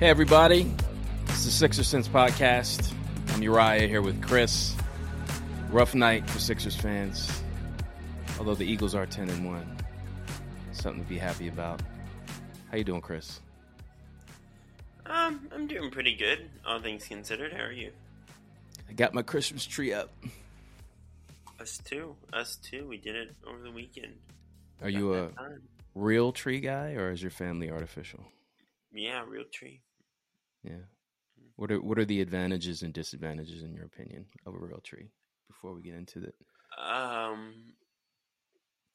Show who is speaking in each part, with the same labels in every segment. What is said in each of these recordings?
Speaker 1: Hey, everybody. This is the Sixer Sense Podcast. I'm Uriah here with Chris. Rough night for Sixers fans. Although the Eagles are 10 and 1. Something to be happy about. How you doing, Chris?
Speaker 2: Um, I'm doing pretty good, all things considered. How are you?
Speaker 1: I got my Christmas tree up.
Speaker 2: Us too. Us too. We did it over the weekend.
Speaker 1: Are you a real tree guy or is your family artificial?
Speaker 2: Yeah, real tree.
Speaker 1: Yeah. What are what are the advantages and disadvantages in your opinion of a real tree? Before we get into it.
Speaker 2: Um,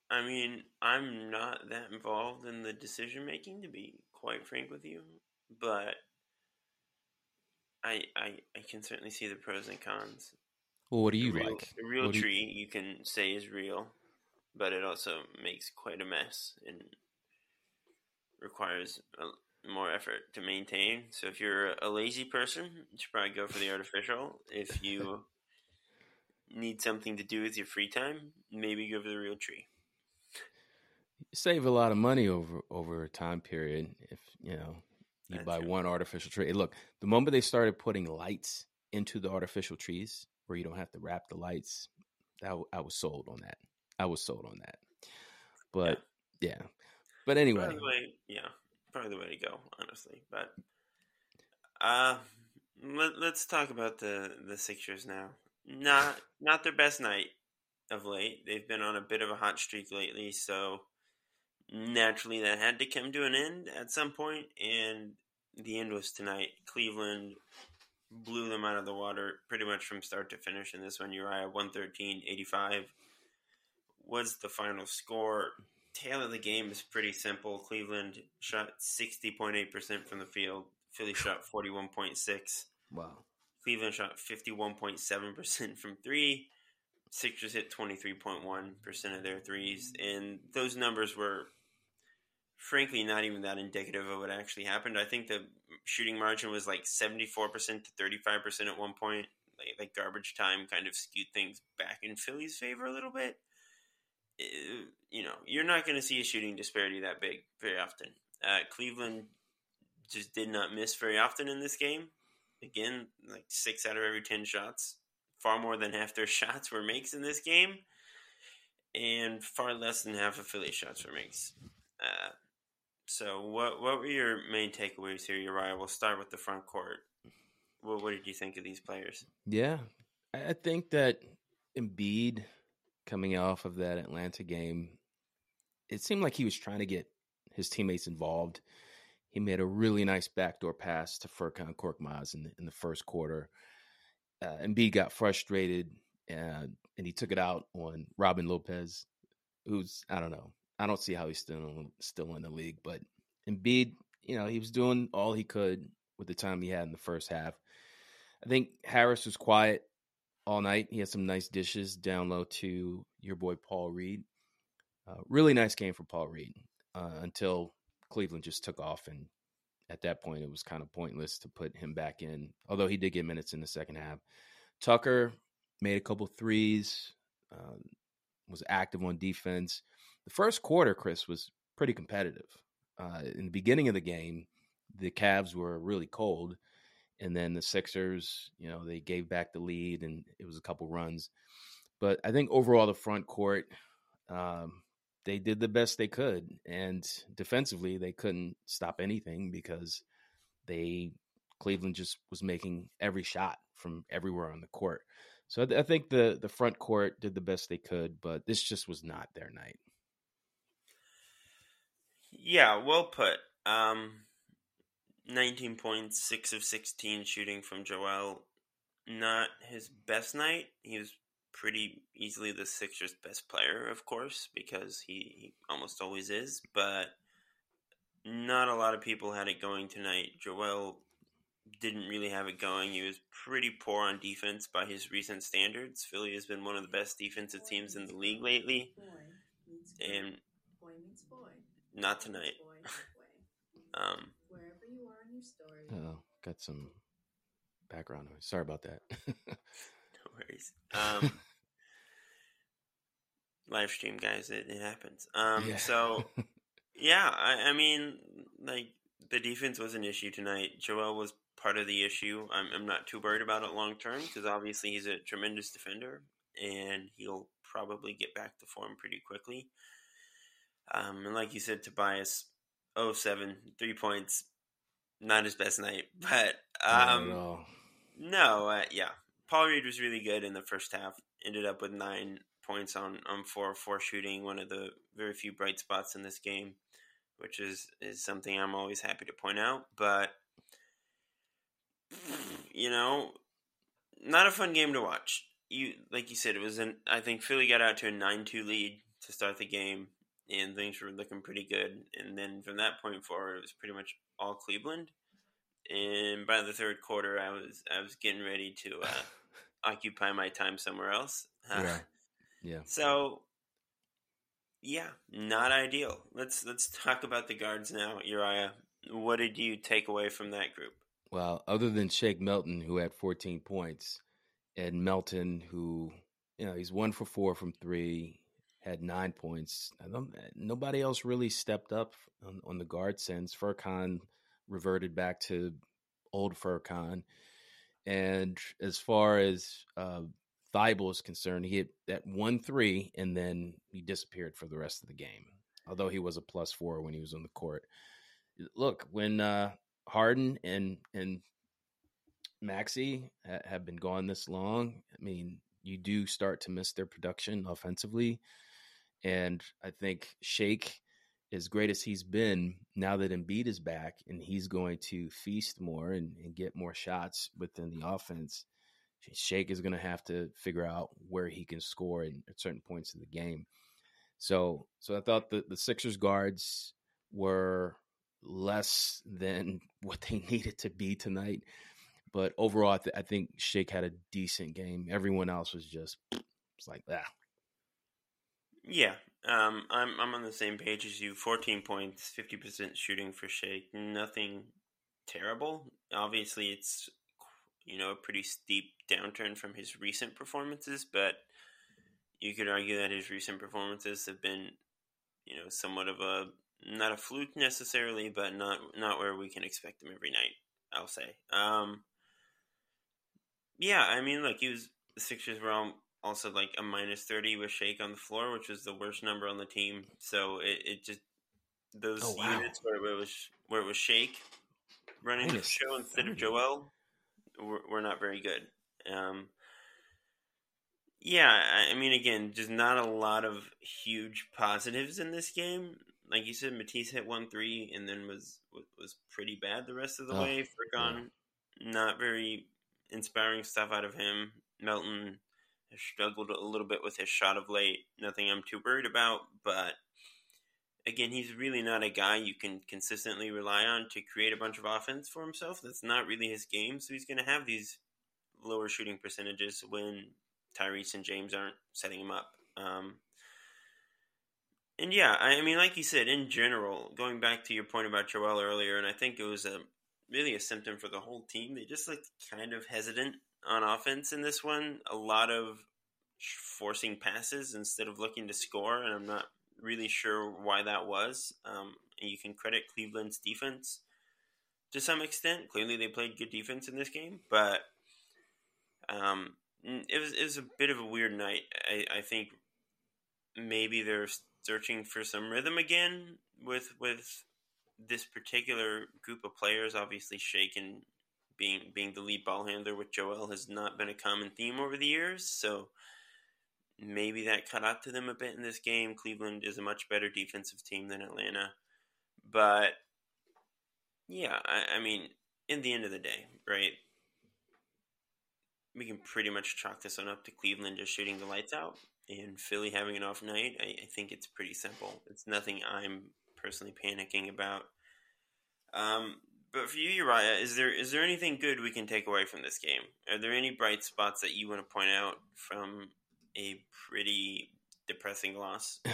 Speaker 2: I mean, I'm not that involved in the decision making, to be quite frank with you, but I I I can certainly see the pros and cons.
Speaker 1: Well, what do you
Speaker 2: real,
Speaker 1: like?
Speaker 2: A real
Speaker 1: What do you-
Speaker 2: tree you can say is real, but it also makes quite a mess and requires a, more effort to maintain. So if you're a lazy person, you should probably go for the artificial. If you need something to do with your free time, maybe go for the real tree.
Speaker 1: save a lot of money over over a time period if you know you
Speaker 2: That's
Speaker 1: buy
Speaker 2: true.
Speaker 1: one artificial tree. Look, the moment they started putting lights into the artificial trees, where you don't have to wrap the lights, that I was sold on that. I was sold on that. But yeah, but anyway,
Speaker 2: Probably the way, yeah, probably the way to go, honestly. But uh, let, let's talk about the the Sixers now. Not not their best night of late. They've been on a bit of a hot streak lately, so naturally that had to come to an end at some point, and the end was tonight. Cleveland blew them out of the water pretty much from start to finish in this one. Uriah 113-85 was the final score. Tail of the game is pretty simple. Cleveland shot 60.8% from the field. Philly shot 41.6.
Speaker 1: wow.
Speaker 2: Cleveland shot 51.7% from three. Sixers hit 23.1% of their threes. And those numbers were, frankly, not even that indicative of what actually happened. I think the shooting margin was like 74% to 35% at one point. Like, like garbage time kind of skewed things back in Philly's favor a little bit. You know, you're not going to see a shooting disparity that big very often. Uh, Cleveland just did not miss very often in this game again, like six out of every ten shots, far more than half their shots were makes in this game, and far less than half of Philly shots were makes. Uh, so, what what were your main takeaways here, Uriah? We'll start with the front court. What, what did you think of these players?
Speaker 1: Yeah, I think that Embiid coming off of that Atlanta game, it seemed like he was trying to get his teammates involved. He made a really nice backdoor pass to Furkan Korkmaz in the, in the first quarter. Uh, Embiid got frustrated and, and he took it out on Robin Lopez, who's I don't know. I don't see how he's still still in the league, but Embiid, you know, he was doing all he could with the time he had in the first half. I think Harris was quiet all night. He had some nice dishes down low to your boy Paul Reed. Uh, really nice game for Paul Reed uh, until Cleveland just took off, and at that point it was kind of pointless to put him back in. Although he did get minutes in the second half. Tucker made a couple threes, um, was active on defense. The first quarter, Chris was pretty competitive. Uh, in the beginning of the game, the Cavs were really cold, and then the Sixers, you know, they gave back the lead, and it was a couple runs. But I think overall, the front court, um, they did the best they could, and defensively, they couldn't stop anything because they Cleveland just was making every shot from everywhere on the court. So I, th- I think the the front court did the best they could, but this just was not their night.
Speaker 2: Yeah, well put. Um, 19 points, 6 of 16 shooting from Joel. Not his best night. He was pretty easily the Sixers' best player, of course, because he, he almost always is, but not a lot of people had it going tonight. Joel didn't really have it going. He was pretty poor on defense by his recent standards. Philly has been one of the best defensive teams in the league lately. And not tonight. um,
Speaker 1: oh, got some background noise. Sorry about that.
Speaker 2: no worries. Um, live stream, guys. It, it happens. Um, yeah. so, yeah, I, I mean, like the defense was an issue tonight. Joel was part of the issue. I'm, I'm not too worried about it long term because obviously he's a tremendous defender and he'll probably get back to form pretty quickly. Um, and like you said, Tobias, 07, three points, not his best night, but um, no, no uh, yeah, Paul Reed was really good in the first half. Ended up with nine points on on four four shooting, one of the very few bright spots in this game, which is is something I'm always happy to point out. But you know, not a fun game to watch. You like you said, it was an. I think Philly got out to a nine two lead to start the game and things were looking pretty good. And then from that point forward, it was pretty much all Cleveland. And by the third quarter, I was I was getting ready to uh, occupy my time somewhere else.
Speaker 1: Yeah, yeah.
Speaker 2: So, yeah, not ideal. Let's let's talk about the guards now, Uriah. What did you take away from that group?
Speaker 1: Well, other than Shake Milton, who had 14 points, and Melton, who you know he's one for four from three had nine points. nobody else really stepped up on, on the guard sense. Furkan reverted back to old Furkan. And as far as uh, Thybulle is concerned, he hit that one three and then he disappeared for the rest of the game. Although he was a plus four when he was on the court. Look, when uh, Harden and and Maxey ha- have been gone this long, I mean, you do start to miss their production offensively. And I think Shake, as great as he's been, now that Embiid is back and he's going to feast more and, and get more shots within the offense, Shake is going to have to figure out where he can score in, at certain points in the game. So, so I thought the, the Sixers guards were less than what they needed to be tonight. But overall, I, th- I think Shake had a decent game. Everyone else was just, it's like, ah,
Speaker 2: yeah, um, I'm I'm on the same page as you. Fourteen points, fifty percent shooting for Shake. Nothing terrible. Obviously, it's you know a pretty steep downturn from his recent performances, but you could argue that his recent performances have been you know somewhat of a not a fluke necessarily, but not not where we can expect him every night. I'll say. Um, yeah, I mean, like he was the Sixers were all also like a minus 30 with Shake on the floor, which was the worst number on the team. So it, it just those oh, wow. units where it was where it was Shake running minus the show instead 30. of Joel were, were, not very good. Um, yeah, I mean, again, just not a lot of huge positives in this game. Like you said, Matisse hit one three and then was was pretty bad the rest of the oh, way. Furkan, yeah. not very inspiring stuff out of him. Melton has struggled a little bit with his shot of late. Nothing I'm too worried about, but again, he's really not a guy you can consistently rely on to create a bunch of offense for himself. That's not really his game, so he's going to have these lower shooting percentages when Tyrese and James aren't setting him up. Um, and yeah, I mean, like you said, in general, going back to your point about Joel earlier, and I think it was a really a symptom for the whole team. They just looked kind of hesitant on offense in this one. A lot of forcing passes instead of looking to score, and I'm not really sure why that was. Um, and you can credit Cleveland's defense to some extent. Clearly, they played good defense in this game, but um, it was it was a bit of a weird night. I, I think maybe they're searching for some rhythm again with with this particular group of players. Obviously, shaken being being the lead ball handler with Joel has not been a common theme over the years. So maybe that cut out to them a bit in this game. Cleveland is a much better defensive team than Atlanta, but yeah, I, I mean, in the end of the day, right? We can pretty much chalk this one up to Cleveland just shooting the lights out and Philly having an off night. I, I think it's pretty simple. It's nothing I'm personally panicking about. Um, but for you, Uriah, is there is there anything good we can take away from this game? Are there any bright spots that you want to point out from a pretty depressing loss?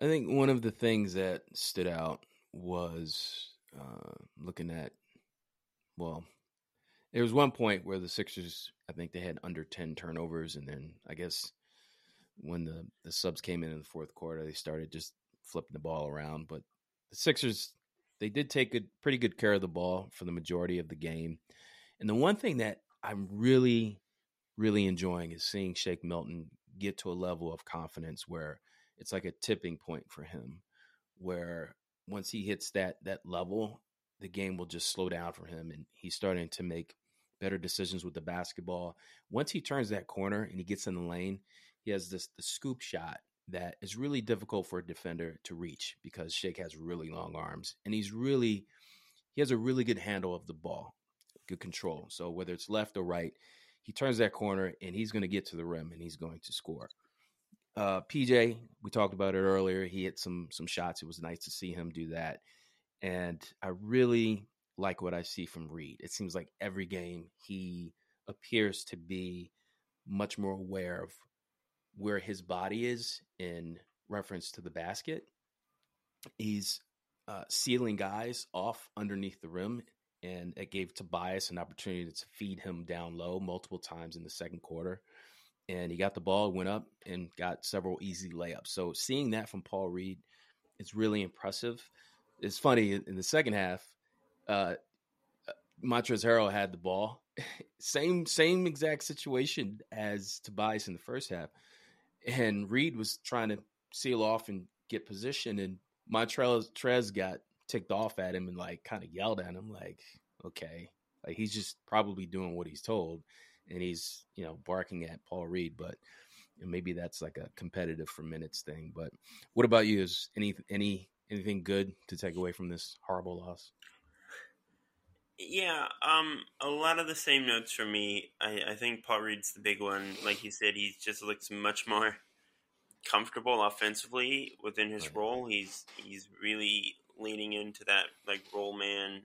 Speaker 1: I think one of the things that stood out was uh, looking at, well, there was one point where the Sixers, I think they had under 10 turnovers. And then I guess when the, the subs came in in the fourth quarter, they started just flipping the ball around. But the Sixers, they did take good, pretty good care of the ball for the majority of the game. And the one thing that I'm really, really enjoying is seeing Shake Milton get to a level of confidence where it's like a tipping point for him, where once he hits that that level, the game will just slow down for him, and he's starting to make better decisions with the basketball. Once he turns that corner and he gets in the lane, he has this the scoop shot that is really difficult for a defender to reach because Shake has really long arms, and he's really he has a really good handle of the ball, good control. So whether it's left or right, he turns that corner and he's going to get to the rim and he's going to score. Uh, PJ, we talked about it earlier. He hit some some shots. It was nice to see him do that, and I really like what I see from Reed. It seems like every game he appears to be much more aware of where his body is in reference to the basket. He's uh, sealing guys off underneath the rim, and it gave Tobias an opportunity to feed him down low multiple times in the second quarter and he got the ball, went up, and got several easy layups. So seeing that from Paul Reed is really impressive. It's funny in the second half, uh, Montrezl Harrell had the ball, same same exact situation as Tobias in the first half, and Reed was trying to seal off and get position, and Montrezl Trez got ticked off at him and like kind of yelled at him, like, okay, like he's just probably doing what he's told and he's you know barking at Paul Reed, but maybe that's like a competitive for minutes thing. But what about you? Is any any anything good to take away from this horrible loss?
Speaker 2: Yeah, um, a lot of the same notes for me. I, I think Paul Reed's the big one. Like you said, he just looks much more comfortable offensively within his role. He's he's really leaning into that like role man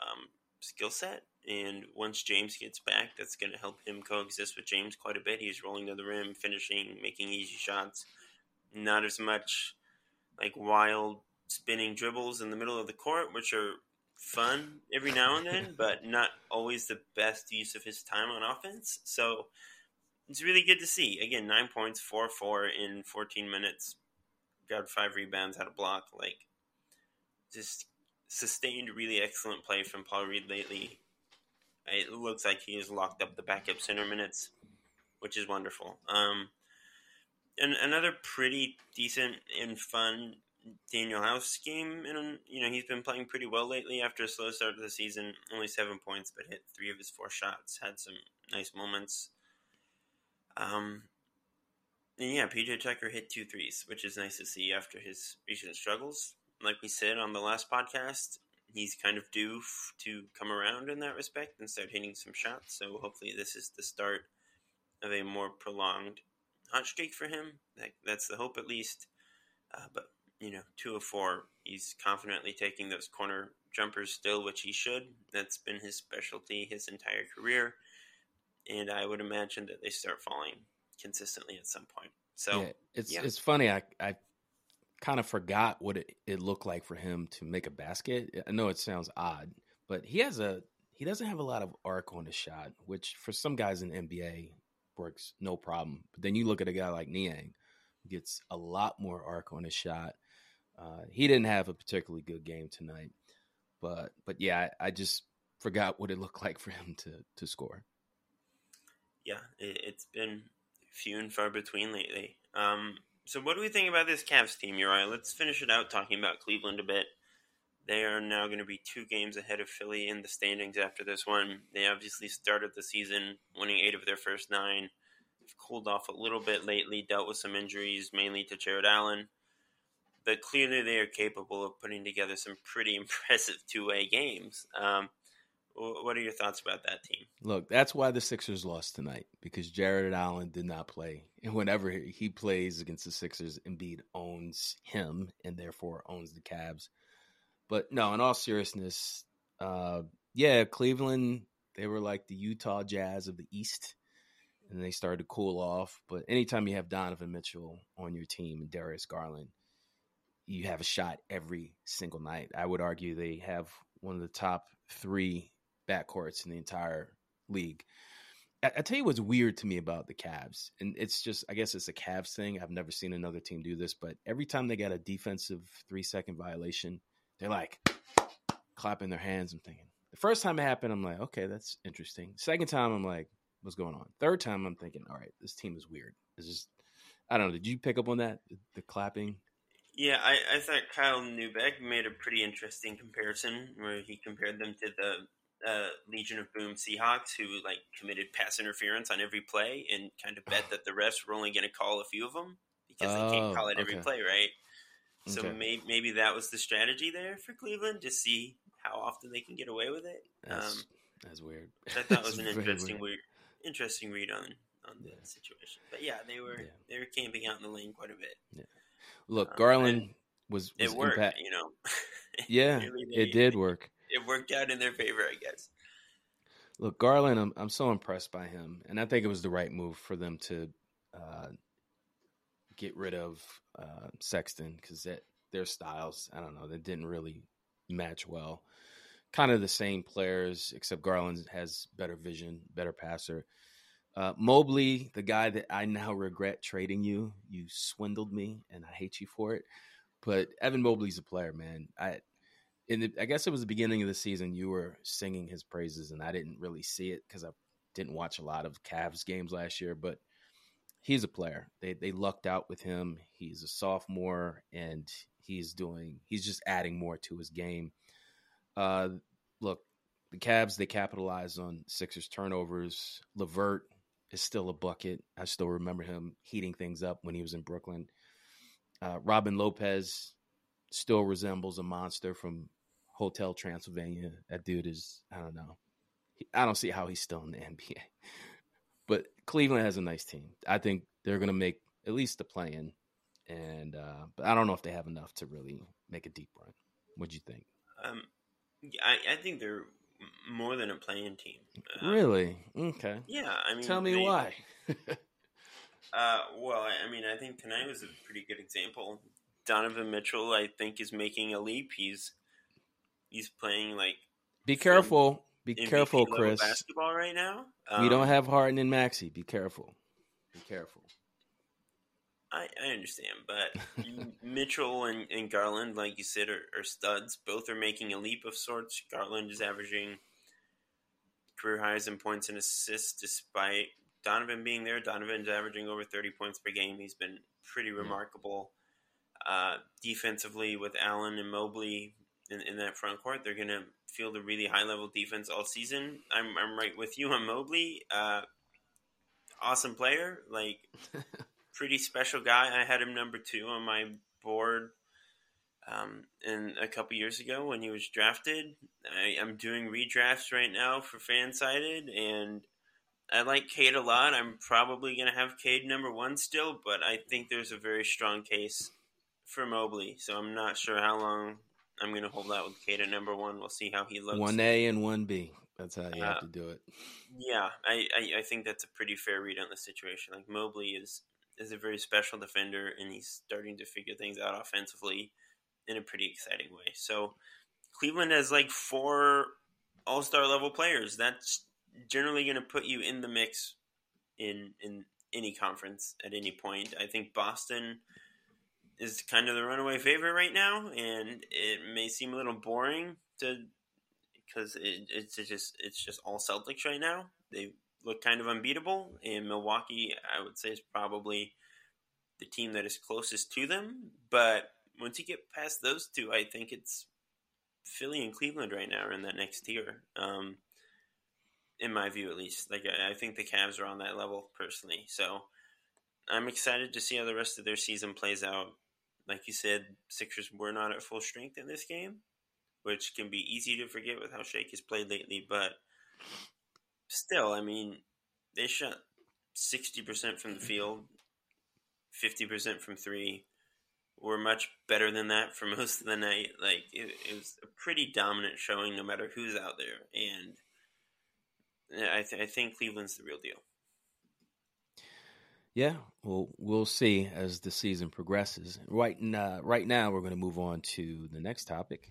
Speaker 2: um, skill set. And once James gets back, that's going to help him coexist with James quite a bit. He's rolling to the rim, finishing, making easy shots. Not as much like wild spinning dribbles in the middle of the court, which are fun every now and then, but not always the best use of his time on offense. So it's really good to see. Again, nine points, four four in fourteen minutes. Got five rebounds, had a block. Like, just sustained really excellent play from Paul Reed lately. It looks like he has locked up the backup center minutes, which is wonderful. Um, and another pretty decent and fun Danuel House game, and you know he's been playing pretty well lately after a slow start to the season. Only seven points, but hit three of his four shots. Had some nice moments. Um, and yeah, PJ Tucker hit two threes, which is nice to see after his recent struggles like we said on the last podcast, he's kind of due f- to come around in that respect and start hitting some shots. So hopefully, this is the start of a more prolonged hot streak for him. That, that's the hope, at least. Uh, but you know, two of four, he's confidently taking those corner jumpers still, which he should. That's been his specialty his entire career, and I would imagine that they start falling consistently at some point. So
Speaker 1: yeah, it's yeah. it's funny. I I kind of forgot what it, it looked like for him to make a basket. I know it sounds odd, but he has a he doesn't have a lot of arc on his shot, which for some guys in the NBA works no problem. But then you look at a guy like Niang, who gets a lot more arc on his shot. Uh, he didn't have a particularly good game tonight, but but yeah, I, I, just forgot what it looked like for him to to score.
Speaker 2: Yeah, it, has been few and far between lately. Um, so, what do we think about this Cavs team, Uriah? Let's finish it out talking about Cleveland a bit. They are now going to be two games ahead of Philly in the standings after this one. They obviously started the season winning eight of their first nine. They've cooled off a little bit lately, dealt with some injuries, mainly to Jarrett Allen but clearly they are capable of putting together some pretty impressive two way games. Um, what are your thoughts about that team?
Speaker 1: Look, that's why the Sixers lost tonight because Jarrett Allen did not play, and whenever he plays against the Sixers, Embiid owns him and therefore owns the Cavs. But no, in all seriousness, uh, yeah, Cleveland they were like the Utah Jazz of the East, and they started to cool off. But anytime you have Donovan Mitchell on your team and Darius Garland, you have a shot every single night. I would argue they have one of the top three backcourts in the entire league. I, I, tell you what's weird to me about the Cavs, and it's just I guess it's a Cavs thing. I've never seen another team do this, but every time they get a defensive three second violation, they're like clapping their hands. I'm thinking the first time it happened, I'm like, okay, that's interesting. Second time, I'm like, what's going on? Third time, I'm thinking, all right, this team is weird. It's just I don't know. Did you pick up on that? The clapping?
Speaker 2: Yeah, I, I thought Kyle Neubeck made a pretty interesting comparison where he compared them to the uh, Legion of Boom Seahawks, who like committed pass interference on every play and kind of bet that the refs were only going to call a few of them because oh, they can't call it every okay. play, right? So okay. maybe maybe that was the strategy there for Cleveland to see how often they can get away with it.
Speaker 1: That's, um, that's weird.
Speaker 2: I thought was an interesting weird. interesting read on on yeah. the situation. But yeah, they were yeah. they were camping out in the lane quite a bit.
Speaker 1: Yeah. Look, um, Garland was,
Speaker 2: was, it worked. Impact- you know,
Speaker 1: yeah, really it did work.
Speaker 2: It worked out in their favor, I guess.
Speaker 1: Look, Garland, I'm I'm so impressed by him, and I think it was the right move for them to uh, get rid of uh, Sexton because their styles, I don't know, they didn't really match well. Kind of the same players, except Garland has better vision, better passer. Uh, Mobley, the guy that I now regret trading you, you swindled me, and I hate you for it. But Evan Mobley's a player, man. I in the, I guess it was the beginning of the season. You were singing his praises, and I didn't really see it because I didn't watch a lot of Cavs games last year. But he's a player. They they lucked out with him. He's a sophomore, and he's doing. He's just adding more to his game. Uh, look, the Cavs they capitalized on Sixers turnovers. LeVert is still a bucket. I still remember him heating things up when he was in Brooklyn. Uh, Robin Lopez still resembles a monster from Hotel Transylvania. That dude is, I don't know. I don't see how he's still in the NBA. But Cleveland has a nice team. I think they're going to make at least the play in. And, uh, but I don't know if they have enough to really make a deep run. What'd you think?
Speaker 2: Um, I, I think they're more than a playing team.
Speaker 1: Um, really? Okay.
Speaker 2: Yeah, I mean,
Speaker 1: tell me they, why.
Speaker 2: uh, well, I mean, I think tonight was a pretty good example. Donovan Mitchell, I think, is making a leap. He's he's playing like.
Speaker 1: Be careful. Be careful, Chris.
Speaker 2: Basketball right now.
Speaker 1: Um, we don't have Harden and Maxey. Be careful. Be careful.
Speaker 2: I, I understand, but Mitchell and, and Garland, like you said, are, are, studs. Both are making a leap of sorts. Garland is averaging career highs in points and assists, despite Donovan being there. Donovan's averaging over 30 points per game. He's been pretty remarkable. Uh, defensively, with Allen and Mobley in, in that front court, they're going to field a really high level defense all season. I'm, I'm right with you on Mobley. Uh, awesome player. Like. pretty special guy. I had him number two on my board um, in a couple years ago when he was drafted. I, am doing redrafts right now for Fansided, and I like Cade a lot. I'm probably going to have Cade number one still, but I think there's a very strong case for Mobley. So I'm not sure how long I'm going to hold out with Cade at number one. We'll see how he looks.
Speaker 1: One A and one B. That's how you uh, have to do it.
Speaker 2: Yeah, I, I, I think that's a pretty fair read on the situation. Like Mobley is is a very special defender, and he's starting to figure things out offensively in a pretty exciting way. So Cleveland has like four All Star level players. That's generally going to put you in the mix in in any conference at any point. I think Boston is kind of the runaway favorite right now, and it may seem a little boring to because it, it's just it's just all Celtics right now. They look kind of unbeatable, and Milwaukee, I would say, is probably the team that is closest to them. But once you get past those two, I think it's Philly and Cleveland right now are in that next tier. Um, in my view, at least, like I, I think the Cavs are on that level personally. So I'm excited to see how the rest of their season plays out. Like you said, Sixers were not at full strength in this game, which can be easy to forget with how Shake has played lately. But still, I mean, they shot 60% from the field, 50% from three. Were much better than that for most of the night. Like, it, it was a pretty dominant showing no matter who's out there. And I, th- I think Cleveland's the real deal.
Speaker 1: Yeah, well, we'll see as the season progresses. Right, uh, right now, we're going to move on to the next topic.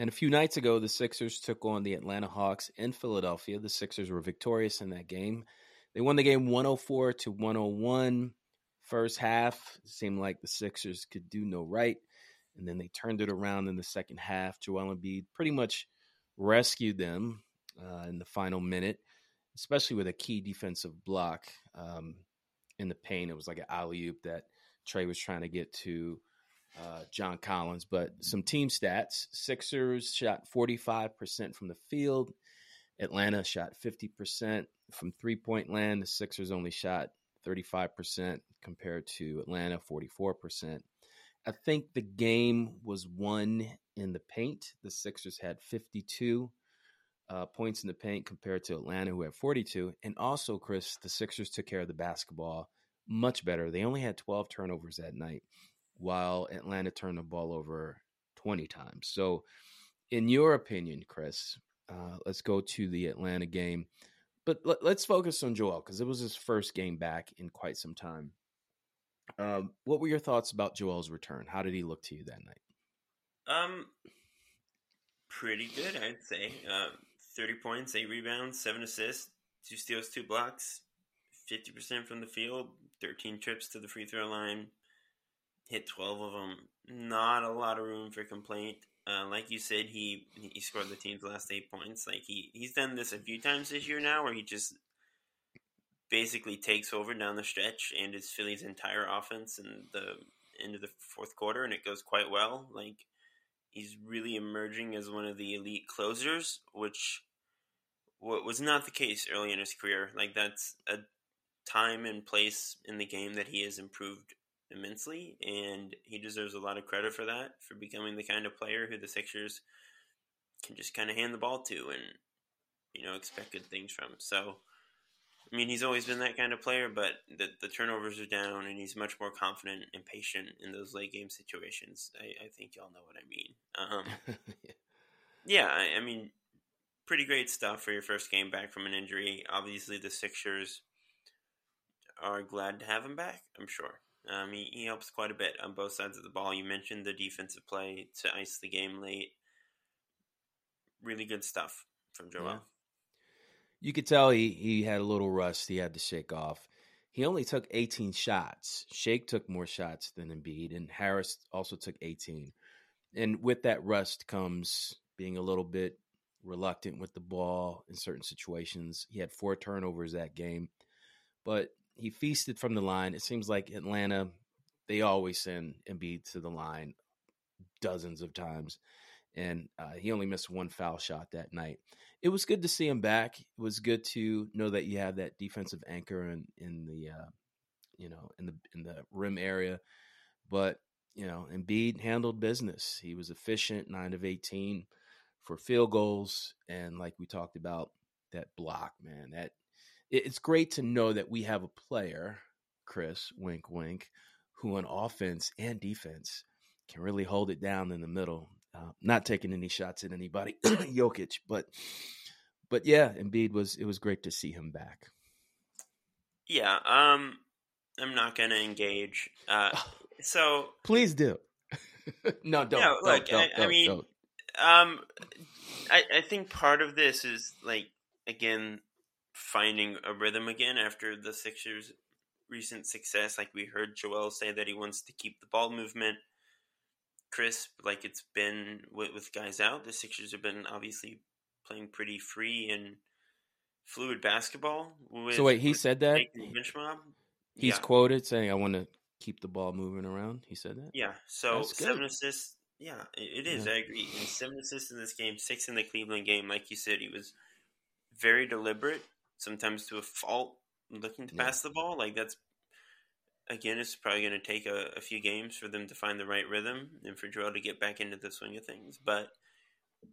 Speaker 1: And a few nights ago, the Sixers took on the Atlanta Hawks in Philadelphia. The Sixers were victorious in that game. They won the game 104 to 101. First half, seemed like the Sixers could do no right. And then they turned it around in the second half. Joel Embiid pretty much rescued them uh, in the final minute, especially with a key defensive block um, in the paint. It was like an alley oop that Trae was trying to get to uh, John Collins. But some team stats Sixers shot 45% from the field, Atlanta shot 50% from three point land. The Sixers only shot 35% compared to Atlanta, 44%. I think the game was won in the paint. The Sixers had 52 uh, points in the paint compared to Atlanta, who had 42. And also, Chris, the Sixers took care of the basketball much better. They only had 12 turnovers that night, while Atlanta turned the ball over 20 times. So, in your opinion, Chris, uh, let's go to the Atlanta game. But let, us focus on Joel because it was his first game back in quite some time. Um, what were your thoughts about Joel's return? How did he look to you that night?
Speaker 2: Um, pretty good, I'd say. Uh, Thirty points, eight rebounds, seven assists, two steals, two blocks, fifty percent from the field, thirteen trips to the free throw line, hit twelve of them. Not a lot of room for complaint. Uh, like you said, he he scored the team's last eight points. Like he he's done this a few times this year now, where he just basically takes over down the stretch and is Philly's entire offense in the end of the fourth quarter, and it goes quite well. Like he's really emerging as one of the elite closers, which was not the case early in his career. Like that's a time and place in the game that he has improved immensely, and he deserves a lot of credit for that, for becoming the kind of player who the Sixers can just kind of hand the ball to and you know expect good things from. So I mean, he's always been that kind of player, but the, the turnovers are down, and he's much more confident and patient in those late game situations. I, I think y'all know what I mean. Um, yeah, I, I, mean, pretty great stuff for your first game back from an injury. Obviously, the Sixers are glad to have him back. I'm sure. Um, he, he helps quite a bit on both sides of the ball. You mentioned the defensive play to ice the game late. Really good stuff from Joel. Yeah
Speaker 1: you could tell he he had a little rust. He had to shake off. He only took 18 shots. Shake took more shots than Embiid, and Harris also took 18. And with that rust comes being a little bit reluctant with the ball in certain situations. He had four turnovers that game, but he feasted from the line. It seems like Atlanta, they always send Embiid to the line dozens of times, and uh, he only missed one foul shot that night it was good to see him back. It was good to know that you have that defensive anchor in in the uh, you know in the in the rim area. But you know, Embiid handled business. He was efficient, nine of eighteen for field goals, and like we talked about, that block, man. That it's great to know that we have a player Chris, wink, wink, who on offense and defense can really hold it down in the middle. Uh, not taking any shots at anybody, Jokic, but but yeah, Embiid was it was great to see him back.
Speaker 2: Yeah, um, I'm not gonna engage. Uh, so
Speaker 1: please do. no, don't.
Speaker 2: No,
Speaker 1: look,
Speaker 2: don't, I,
Speaker 1: don't,
Speaker 2: I mean,
Speaker 1: don't.
Speaker 2: um, I, I think part of this is like again finding a rhythm again after the Sixers' recent success. Like we heard Joel say that he wants to keep the ball movement crisp, like it's been with, with guys out. The Sixers have been obviously playing pretty free and fluid basketball. With,
Speaker 1: so wait, he said that
Speaker 2: bench mob.
Speaker 1: He's
Speaker 2: yeah.
Speaker 1: quoted saying, "I want to keep the ball moving around." He said that.
Speaker 2: Yeah. So seven assists. Yeah, it, it is.
Speaker 1: Yeah.
Speaker 2: I agree. And seven assists in this game, six in the Cleveland game. Like you said, he was very deliberate, sometimes to a fault, looking to
Speaker 1: Yeah.
Speaker 2: pass the ball. Like that's again, it's probably going to take a, a few games for them to find the right rhythm and for Joel to get back into the swing of things. But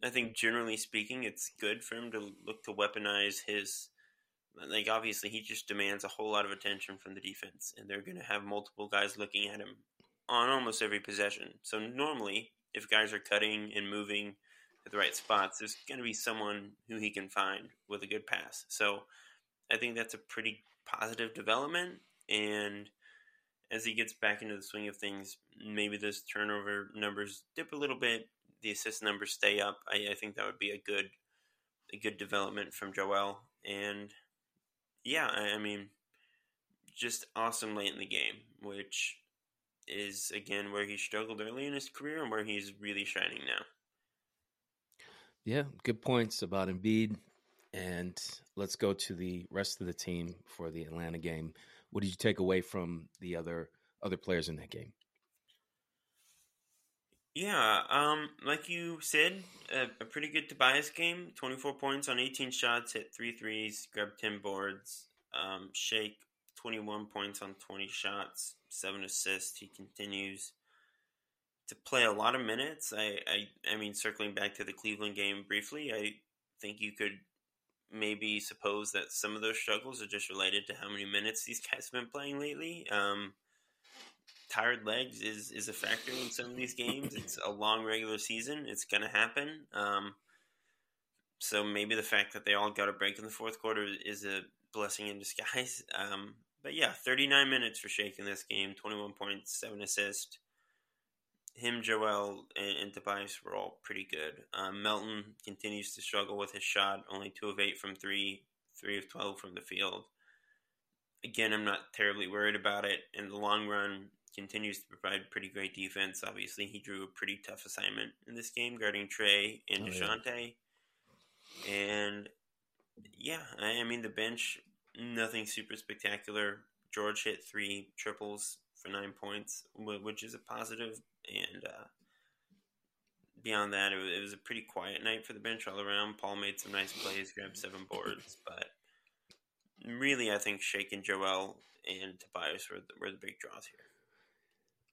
Speaker 2: I think generally speaking, it's good for him to look to weaponize his. Like obviously, he just demands a whole lot of attention from the defense, and they're going to have multiple guys looking at him on almost every possession. So normally, if guys are cutting and moving at the right spots, there's going to be someone who he can find with a good pass. So I think that's a pretty positive development. And as he gets back into the swing of things, maybe those turnover numbers dip a little bit, the assist numbers stay up. I, I think that would be a good a good development from Joel. And yeah, I, I mean, just awesome late in the game, which is again where he struggled early in his career and where he's really shining now.
Speaker 1: Yeah, good points about Embiid. And let's go to the rest of the team for the Atlanta game. What did you take away from the other other players in that game?
Speaker 2: Yeah, um, like you said, a, a pretty good Tobias game. Twenty four points on eighteen shots, hit three threes, grabbed ten boards. Um, Shake twenty one points on twenty shots, seven assists. He continues to play a lot of minutes. I, I, I mean, circling back to the Cleveland game briefly, I think you could maybe suppose that some of those struggles are just related to how many minutes these guys have been playing lately. Um, tired legs is is a factor in some of these games. It's a long regular season. It's going to happen. Um, so maybe the fact that they all got a break in the fourth quarter is a blessing in disguise. Um, but yeah, 39 minutes for Shake in this game, 21 points, 7 assists. Him, Joel, and, and Tobias were all pretty good. Um, Melton continues to struggle with his shot, only 2 of 8 from 3, 3 of 12 from the field. Again, I'm not terribly worried about it. In the long run, continues to provide pretty great defense. Obviously, he drew a pretty tough assignment in this game, guarding Trae and
Speaker 1: Oh, yeah.
Speaker 2: Dejounte. And yeah, I, I mean the bench, nothing super spectacular. George hit three triples for nine points, which is a positive. And uh, beyond that, it was, it was a pretty quiet night for the bench all around. Paul made some nice plays, grabbed seven boards, but really, I think Shake and Joel and Tobias were the, were the big draws here.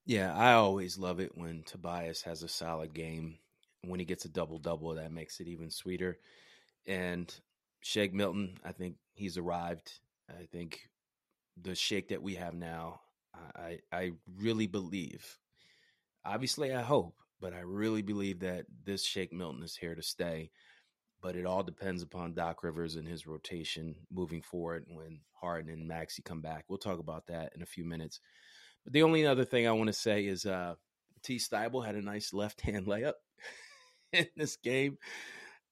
Speaker 1: Yeah, I always love it when Tobias has a solid game. When he gets a double double, that makes it even sweeter. And Shake Milton, I think he's arrived. I think the Shake that we have now, I I really believe. Obviously, I hope, but I really believe that this Shake Milton is here to stay. But it all depends upon Doc Rivers and his rotation moving forward when Harden and Maxey come back. We'll talk about that in a few minutes. But the only other thing I want to say is uh, T. Thybulle had a nice left hand layup in this game.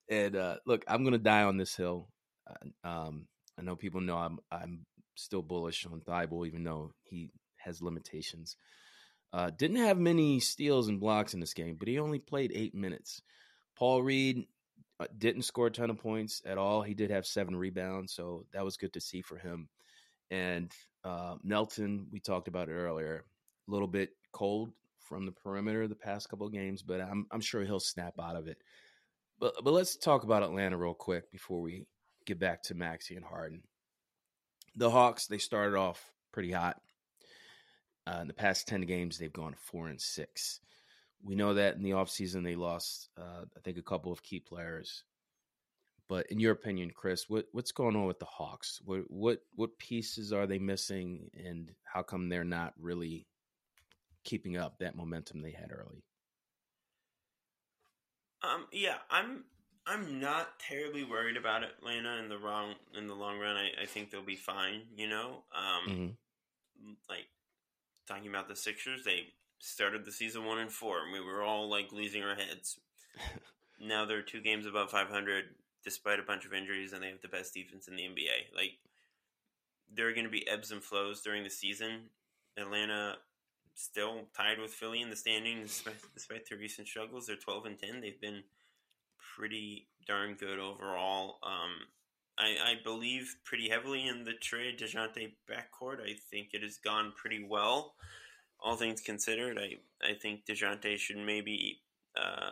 Speaker 1: And uh, look, I'm going to die on this hill. Uh, um, I know people know I'm I'm still bullish on Thybulle, even though he has limitations. Uh, didn't have many steals and blocks in this game, but he only played eight minutes. Paul Reed uh, didn't score a ton of points at all. He did have seven rebounds, so that was good to see for him. And uh, Melton, we talked about it earlier, a little bit cold from the perimeter the past couple of games, but I'm I'm sure he'll snap out of it. But but let's talk about Atlanta real quick before we get back to Maxey and Harden. The Hawks they started off pretty hot. Uh, in the past ten games, they've gone four and six. We know that in the offseason they lost, uh, I think, a couple of key players. but in your opinion, Chris, what what's going on with the Hawks? What what what pieces are they missing, and how come they're not really keeping up that momentum they had early?
Speaker 2: Um, yeah, I'm I'm not terribly worried about Atlanta in the wrong in the long run. I, I think they'll be fine. You know, um,
Speaker 1: Mm-hmm.
Speaker 2: like talking about the Sixers, they started the season one and four, and we were all like losing our heads. now they're two games above 500, despite a bunch of injuries, and they have the best defense in the NBA. Like there are going to be ebbs and flows during the season. Atlanta still tied with Philly in the standings, despite, despite their recent struggles. They're 12 and 10. They've been pretty darn good overall. Um, I, I believe pretty heavily in the Trae Dejounte backcourt. I think it has gone pretty well, all things considered. I I think Dejounte should maybe uh,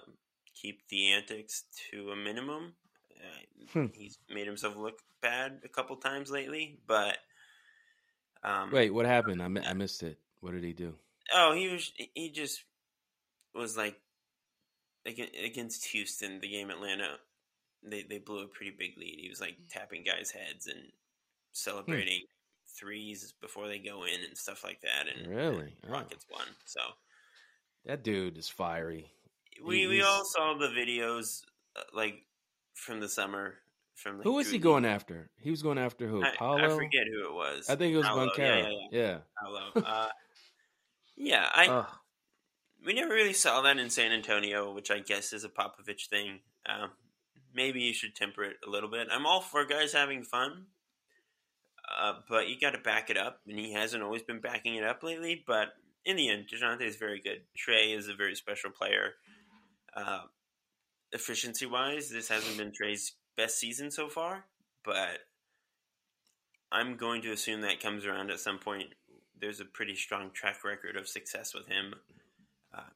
Speaker 2: keep the antics to a minimum. Uh,
Speaker 1: Hmm.
Speaker 2: He's made himself look bad a couple times lately, but um,
Speaker 1: Wait, what happened? I, mi- I missed it. What did he do?
Speaker 2: Oh, he was. He just was like against Houston, the game Atlanta. They they blew a pretty big lead. He was like tapping guys' heads and celebrating threes before they go in and stuff like that. And
Speaker 1: Really?
Speaker 2: and
Speaker 1: Oh.
Speaker 2: Rockets won. So
Speaker 1: That dude is fiery.
Speaker 2: we we all saw the videos uh, like from the summer. From like,
Speaker 1: Who was he going after? He was going after who?
Speaker 2: I? I forget who it was.
Speaker 1: I think it was
Speaker 2: Paolo,
Speaker 1: Banchero.
Speaker 2: Yeah, yeah, yeah. Uh, yeah, I
Speaker 1: Ugh.
Speaker 2: we never really saw that in San Antonio, which I guess is a Popovich thing. Um, maybe you should temper it a little bit. I'm all for guys having fun, uh, but you got to back it up, and he hasn't always been backing it up lately. But in the end, Dejounte is very good. Trae is a very special player. Uh, efficiency wise, this hasn't been Trae's best season so far, but I'm going to assume that comes around at some point. There's a pretty strong track record of success with him. Uh,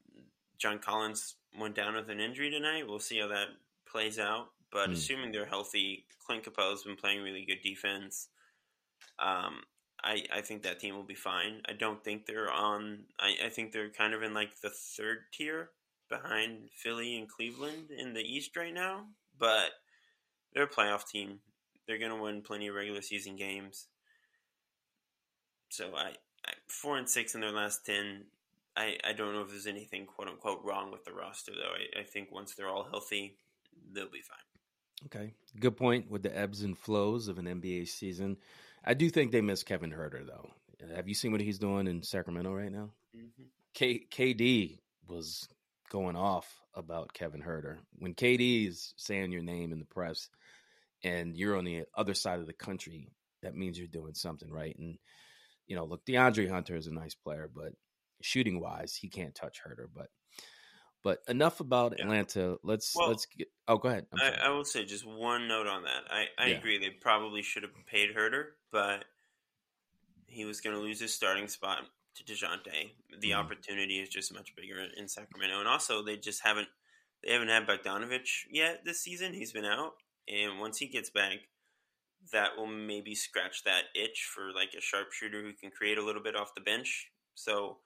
Speaker 2: John Collins went down with an injury tonight. We'll see how that plays out. But
Speaker 1: Hmm.
Speaker 2: assuming they're healthy, Clint Capela's been playing really good defense. Um, I, I think that team will be fine. I don't think they're on. I, I think they're kind of in like the third tier behind Philly and Cleveland in the East right now. But they're a playoff team. They're going to win plenty of regular season games. So I, I four and six in their last ten. I, I don't know if there's anything quote unquote wrong with the roster though. I, I think once they're all healthy, they'll be fine.
Speaker 1: Okay. Good point with the ebbs and flows of an NBA season. I do think they miss Kevin Huerter, though. Have you seen what he's doing in Sacramento right now?
Speaker 2: Mm-hmm.
Speaker 1: K- KD was going off about Kevin Huerter. When KD is saying your name in the press and you're on the other side of the country, that means you're doing something right. And, you know, look, DeAndre Hunter is a nice player, but shooting wise, he can't touch Huerter. But but enough about
Speaker 2: Yeah.
Speaker 1: Atlanta. Let's
Speaker 2: Well,
Speaker 1: let's get oh go ahead. I'm
Speaker 2: I, will say just one note on that. I, I
Speaker 1: Yeah.
Speaker 2: agree they probably should have paid Huerter, but he was going to lose his starting spot to Dejounte. The
Speaker 1: Mhm.
Speaker 2: opportunity is just much bigger in Sacramento, and also they just haven't they haven't had Bogdanovic yet this season. He's been out, and once he gets back, that will maybe scratch that itch for like a sharpshooter who can create a little bit off the bench. So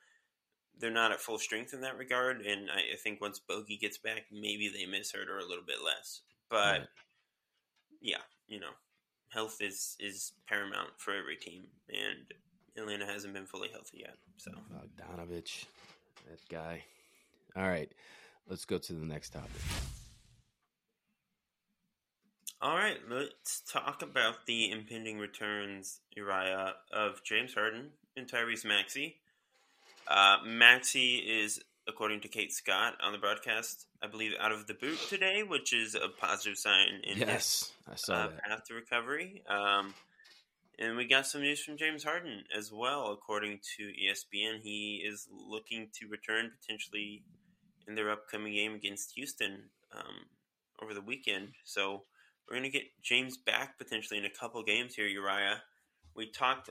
Speaker 2: they're not at full strength in that regard, and I, I think once Bogey gets back, maybe they miss Huerter a little bit less. But
Speaker 1: Right.
Speaker 2: yeah, you know, health is is paramount for every team, and Atlanta hasn't been fully healthy yet. So
Speaker 1: Bogdanovic, that guy. All right, let's go to the next topic.
Speaker 2: All right, let's talk about the impending returns, Uriah, of James Harden and Tyrese Maxey. Uh, Maxey is, according to Kate Scott on the broadcast, I believe, out of the boot today, which is a positive sign in his
Speaker 1: Yes, I saw
Speaker 2: uh,
Speaker 1: that.
Speaker 2: path to recovery. Um, and we got some news from James Harden as well. According to ESPN, he is looking to return potentially in their upcoming game against Houston um, over the weekend. So we're going to get James back potentially in a couple games here, Uriah. We talked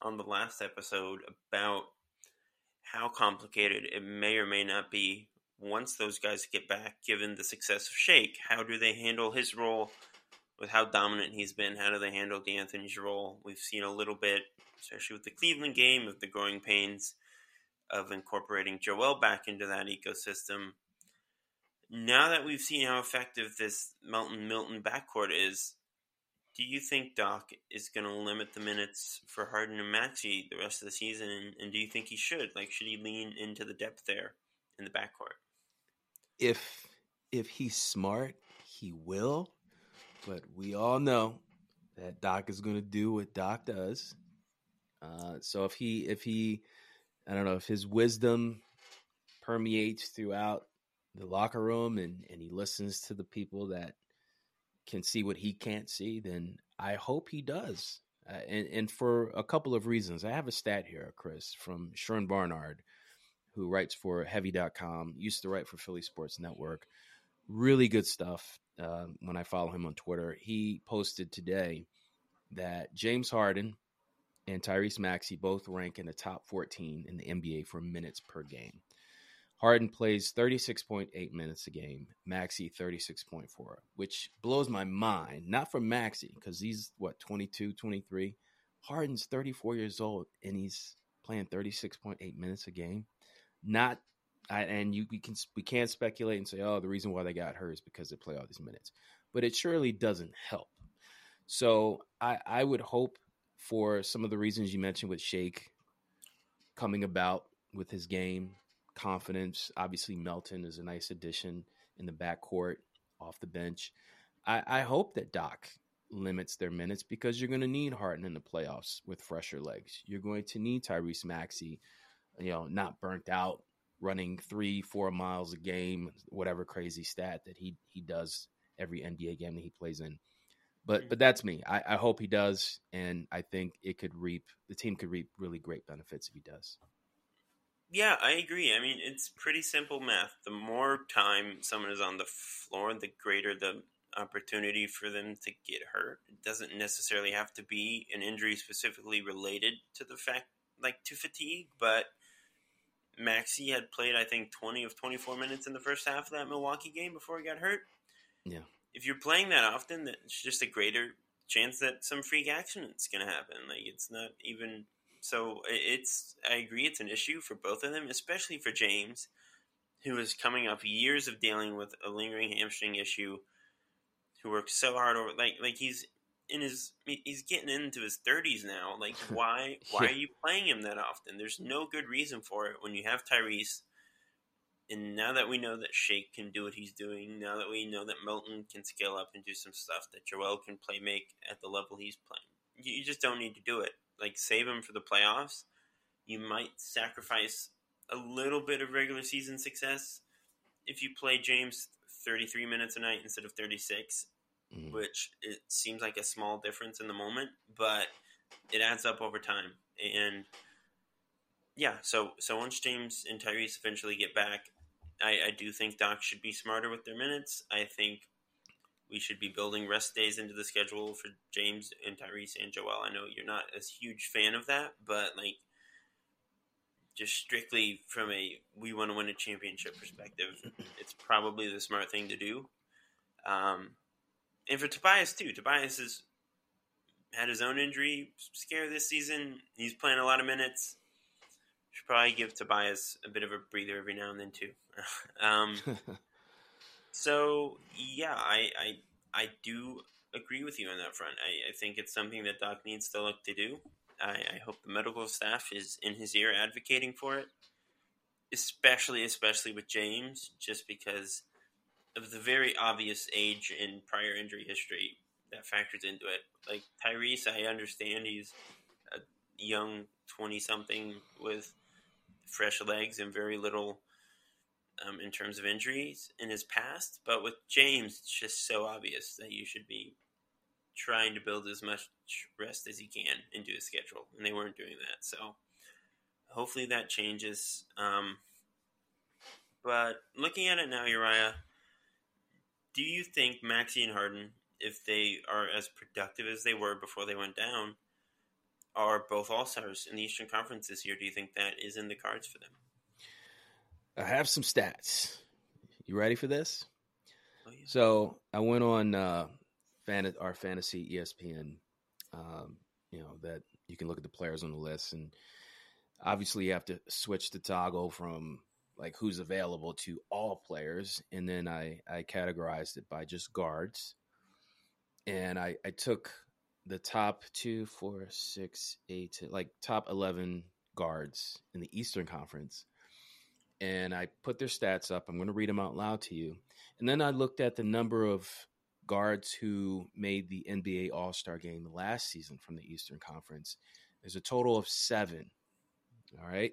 Speaker 2: on the last episode about how complicated it may or may not be once those guys get back, given the success of Shake. How do they handle his role with how dominant he's been? How do they handle De'Anthony's role? We've seen a little bit, especially with the Cleveland game, of the growing pains of incorporating Joel back into that ecosystem. now that we've seen how effective this Melton Milton backcourt is, do you think Doc is going to limit the minutes for Harden and Maxey the rest of the season? And, and, do you think he should? Like, should he lean into the depth there in the backcourt?
Speaker 1: If if he's smart, he will. But we all know that Doc is going to do what Doc does. Uh, so if he if he, I don't know if his wisdom permeates throughout the locker room and and he listens to the people that can see what he can't see, then I hope he does. Uh, and, and for a couple of reasons. I have a stat here, Chris, from Sherm Barnard, who writes for Heavy.com, used to write for Philly Sports Network. Really good stuff uh, when I follow him on Twitter. He posted today that James Harden and Tyrese Maxey both rank in the top 14 in the NBA for minutes per game. Harden plays 36.8 minutes a game, Maxey 36.4, which blows my mind. Not for Maxey, because he's what, 22, 23. Harden's 34 years old and he's playing 36.8 minutes a game. Not I, and you we can we can't speculate and say, oh, the reason why they got hurt is because they play all these minutes. But it surely doesn't help. So I, I would hope for some of the reasons you mentioned with Shake coming about with his game, confidence. Obviously, Melton is a nice addition in the backcourt off the bench. I, I hope that Doc limits their minutes because you're going to need Harden in the playoffs with fresher legs. You're going to need Tyrese Maxey, you know, not burnt out, running three, four miles a game, whatever crazy stat that he he does every NBA game that he plays in. But but that's me. I, I hope he does, and I think it could reap the team could reap really great benefits if he does.
Speaker 2: Yeah, I agree. I mean, it's pretty simple math. The more time someone is on the floor, the greater the opportunity for them to get hurt. It doesn't necessarily have to be an injury specifically related to the fact, like to fatigue, but Maxey had played, I think, 20 of 24 minutes in the first half of that Milwaukee game before he got hurt.
Speaker 1: Yeah.
Speaker 2: If you're playing that often, it's just a greater chance that some freak action is going to happen. Like, it's not even so it's I agree it's an issue for both of them, especially for James, who is coming off years of dealing with a lingering hamstring issue, who worked so hard over like like he's in his he's getting into his 30s now. Like why why are you playing him that often? There's no good reason for it when you have Tyrese. And now that we know that Shake can do what he's doing, now that we know that Melton can scale up and do some stuff, that Joel can play make at the level he's playing, you just don't need to do it like save him for the playoffs, you might sacrifice a little bit of regular season success if you play James 33 minutes a night instead of 36, mm-hmm. which it seems like a small difference in the moment, but it adds up over time. And yeah, so so once James and Tyrese eventually get back, I, I do think Doc should be smarter with their minutes. I think we should be building rest days into the schedule for James and Tyrese and Joel. I know you're not a huge fan of that, but like just strictly from a we want to win a championship perspective, it's probably the smart thing to do. Um, and for Tobias too, Tobias has had his own injury scare this season. He's playing a lot of minutes. Should probably give Tobias a bit of a breather every now and then too. um, so yeah, I, I I do agree with you on that front. I, I think it's something that Doc needs to look to do. I, I hope the medical staff is in his ear advocating for it, especially especially with James, just because of the very obvious age and prior injury history that factors into it. Like Tyrese, I understand he's a young twenty something with fresh legs and very little um, in terms of injuries in his past, but with James, it's just so obvious that you should be trying to build as much rest as you can into his schedule, and they weren't doing that. So hopefully that changes. Um, but looking at it now, Uriah, do you think Maxey and Harden, if they are as productive as they were before they went down, are both All Stars in the Eastern Conference this year? Do you think that is in the cards for them?
Speaker 1: I have some stats. You ready for this? Oh, yeah. So I went on uh, fan- our fantasy ESPN. Um, you know that you can look at the players on the list, and obviously you have to switch the toggle from like who's available to all players, and then I I categorized it by just guards, and I I took the top two, four, six, eight, like top eleven guards in the Eastern Conference, and I put their stats up. I'm going to read them out loud to you, and then I looked at the number of guards who made the NBA All Star game last season from the Eastern Conference. There's a total of seven. All right.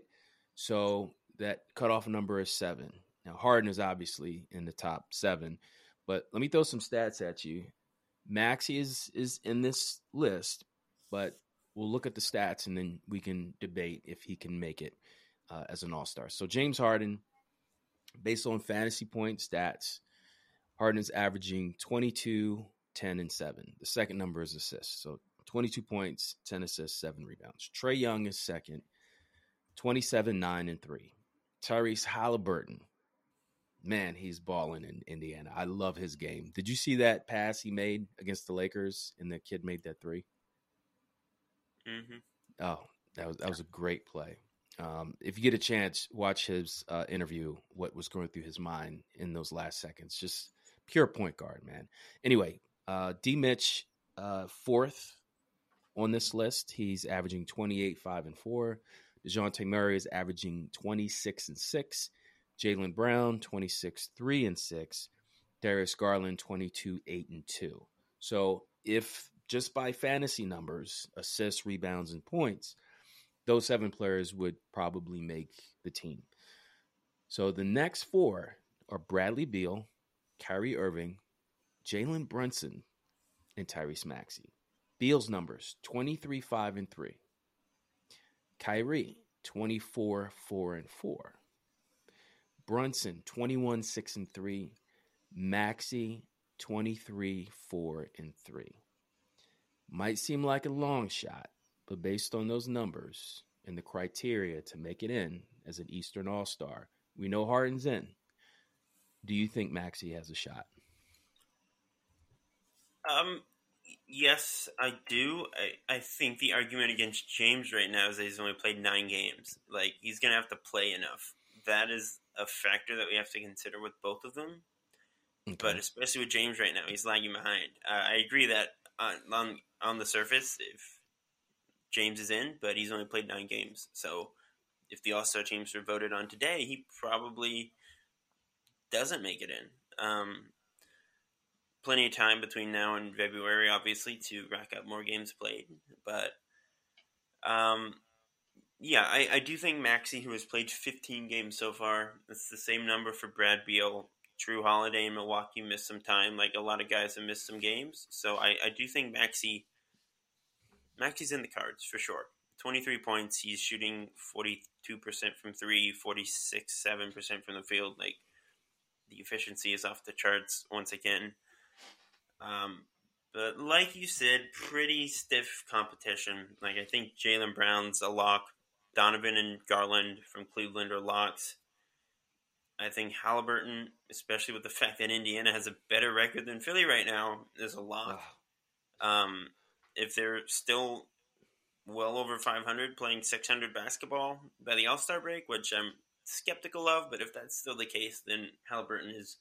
Speaker 1: So that cutoff number is seven. Now, Harden is obviously in the top seven, but let me throw some stats at you. Maxey is is in this list, but we'll look at the stats and then we can debate if he can make it uh, as an All Star. So James Harden, based on fantasy point stats, Harden is averaging 22, 10, and 7. The second number is assists. So 22 points, 10 assists, 7 rebounds. Trae Young is second, 27, 9, and 3. Tyrese Halliburton, man, he's balling in Indiana. I love his game. Did you see that pass he made against the Lakers and the kid made that 3
Speaker 2: Mm-hmm.
Speaker 1: Oh, that was that was a great play. Um, if you get a chance, watch his uh, interview. What was going through his mind in those last seconds? Just pure point guard, man. Anyway, uh, D. Mitch, uh, fourth on this list. He's averaging 28, 5, and 4. Dejounte Murray is averaging 26 and 6. Jaylen Brown, 26, 3 and 6. Darius Garland, 22, 8 and 2. So if just by fantasy numbers, assists, rebounds, and points, those seven players would probably make the team. So the next four are Bradley Beal, Kyrie Irving, Jalen Brunson, and Tyrese Maxey. Beal's numbers 23, 5, and 3. Kyrie, 24, 4, and 4. Brunson, 21, 6, and 3. Maxey, 23, 4, and 3. Might seem like a long shot, but based on those numbers and the criteria to make it in as an Eastern All Star, we know Harden's in. Do you think Maxey has a shot?
Speaker 2: Um, yes, I do. I, I think the argument against James right now is that he's only played nine games. Like he's gonna have to play enough. That is a factor that we have to consider with both of them. Okay. But especially with James right now, he's lagging behind. Uh, I agree that on, on on the surface, if James is in, but he's only played nine games, so if the All Star teams were voted on today, he probably doesn't make it in. Um, plenty of time between now and February, obviously, to rack up more games played. But um, yeah, I, I do think Maxey, who has played 15 games so far, it's the same number for Brad Beal. Jrue Holiday in Milwaukee missed some time. Like a lot of guys have missed some games. So I, I do think Maxey Maxey's in the cards for sure. 23 points. He's shooting 42% from three, 46, 7% from the field. Like the efficiency is off the charts once again. Um, but like you said, pretty stiff competition. Like I think Jaylen Brown's a lock. Donovan and Garland from Cleveland are locks. I think Halliburton, especially with the fact that Indiana has a better record than Philly right now, is a lock. Um, if they're still well over 500 playing 600 basketball by the All Star break, which I'm skeptical of, but if that's still the case, then Halliburton is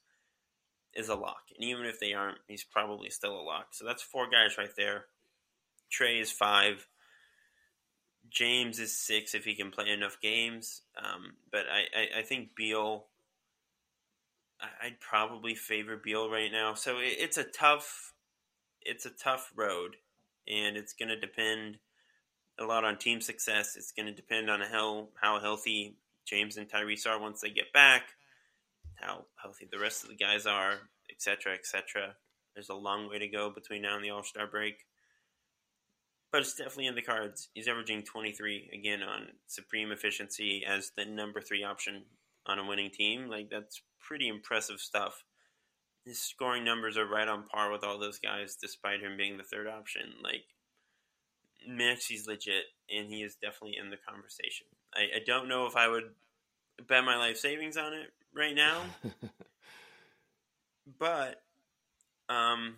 Speaker 2: is a lock. And even if they aren't, he's probably still a lock. So that's four guys right there. Trae is five. James is six if he can play enough games. Um, but I, I, I, think Beal, I'd probably favor Beal right now. So it, it's a tough, it's a tough road, and it's going to depend a lot on team success. It's going to depend on how how healthy James and Tyrese are once they get back how healthy the rest of the guys are, etc., etc. There's a long way to go between now and the All Star break, but it's definitely in the cards. He's averaging 23 again on supreme efficiency as the number three option on a winning team. Like that's pretty impressive stuff. His scoring numbers are right on par with all those guys, despite him being the third option. Like Maxey's legit, and he is definitely in the conversation. I, I don't know if I would bet my life savings on it right now. but um,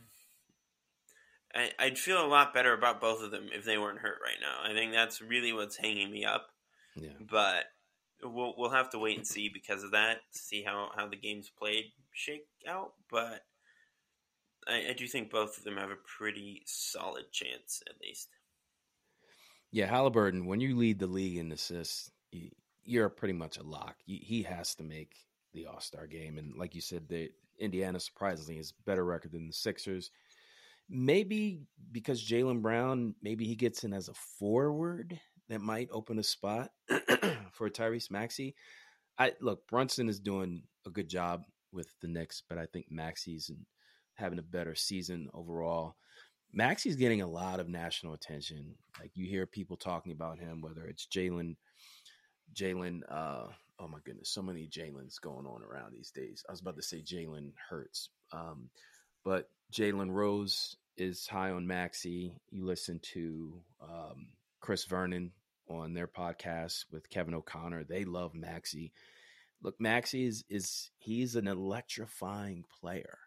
Speaker 2: I, I'd feel a lot better about both of them if they weren't hurt right now. I think that's really what's hanging me up.
Speaker 1: Yeah.
Speaker 2: But we'll we'll have to wait and see because of that see how how the games played shake out. But I, I do think both of them have a pretty solid chance at least.
Speaker 1: Yeah, Halliburton, when you lead the league in assists, you're pretty much a lock. He has to make the All Star game, and like you said, the Indiana surprisingly is better record than the Sixers. Maybe because Jaylen Brown, maybe he gets in as a forward that might open a spot for Tyrese Maxey. I look, Brunson is doing a good job with the Knicks, but I think Maxey's having a better season overall. Maxey's getting a lot of national attention. Like you hear people talking about him, whether it's Jalen, Jalen, uh, oh my goodness, so many Jalen's going on around these days. I was about to say Jalen Hurts, um, but Jalen Rose is high on Maxey. You listen to um, Chris Vernon on their podcast with Kevin O'Connor. They love Maxey. Look, Maxey is is he's an electrifying player,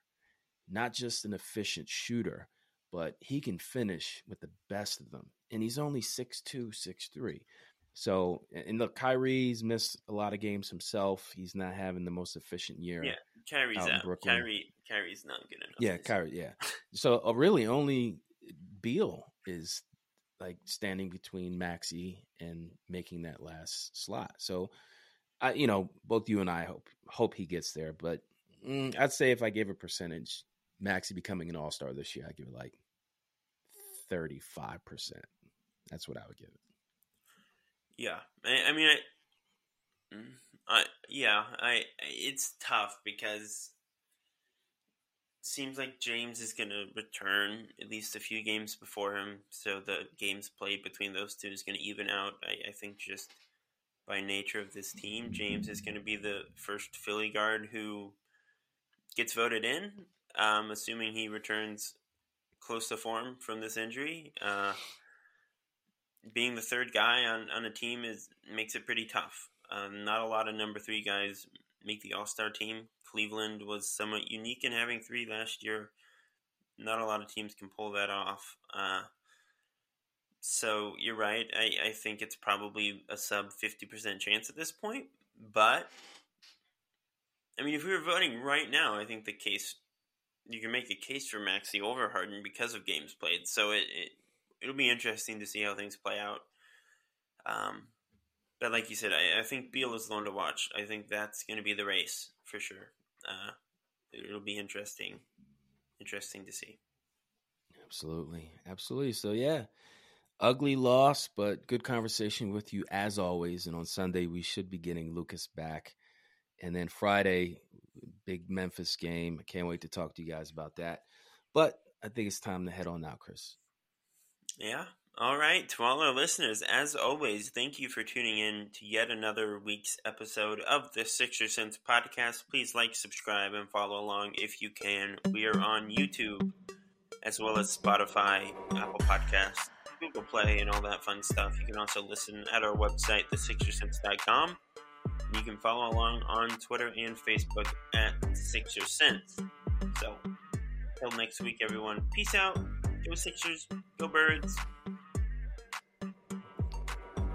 Speaker 1: not just an efficient shooter, but he can finish with the best of them. And he's only 6'2, 6'3. So, and look, Kyrie's missed a lot of games himself. He's not having the most efficient year.
Speaker 2: Yeah, Kyrie's out. out. Kyrie, Kyrie's not good enough.
Speaker 1: Yeah, Kyrie. Yeah. so, uh, really, only Beal is like standing between Maxey and making that last slot. So, I, you know, both you and I hope hope he gets there. But mm, I'd say if I gave a percentage, Maxey becoming an All Star this year, I give it like thirty five percent. That's what I would give it.
Speaker 2: Yeah, I, I mean, I, mm, I, yeah, I. It's tough because seems like James is going to return at least a few games before him, so the games played between those two is going to even out. I, I, think just by nature of this team, James is going to be the first Philly guard who gets voted in, um, assuming he returns close to form from this injury. Uh, being the third guy on, on a team is makes it pretty tough. Um, not a lot of number three guys make the All Star team. Cleveland was somewhat unique in having three last year. Not a lot of teams can pull that off. Uh, so you're right. I, I think it's probably a sub 50% chance at this point. But, I mean, if we were voting right now, I think the case, you can make a case for Maxey over Harden because of games played. So it, it, it'll be interesting to see how things play out. Um, but like you said, I, I think Beal is the one to watch. I think that's going to be the race for sure. Uh, it'll be interesting, interesting to see.
Speaker 1: Absolutely, absolutely. So yeah, ugly loss, but good conversation with you as always. And on Sunday we should be getting Lucas back, and then Friday, big Memphis game. I can't wait to talk to you guys about that. But I think it's time to head on now, Chris.
Speaker 2: Yeah, all right, to all our listeners, as always, thank you for tuning in to yet another week's episode of the Sixer Sense podcast. Please like, subscribe, and follow along if you can. We are on YouTube as well as Spotify, Apple Podcasts, Google Play, and all that fun stuff. You can also listen at our website, thesixersense.com. You can follow along on Twitter and Facebook at Sixer Sense. So, till next week, everyone, peace out. Go Sixers, go Birds.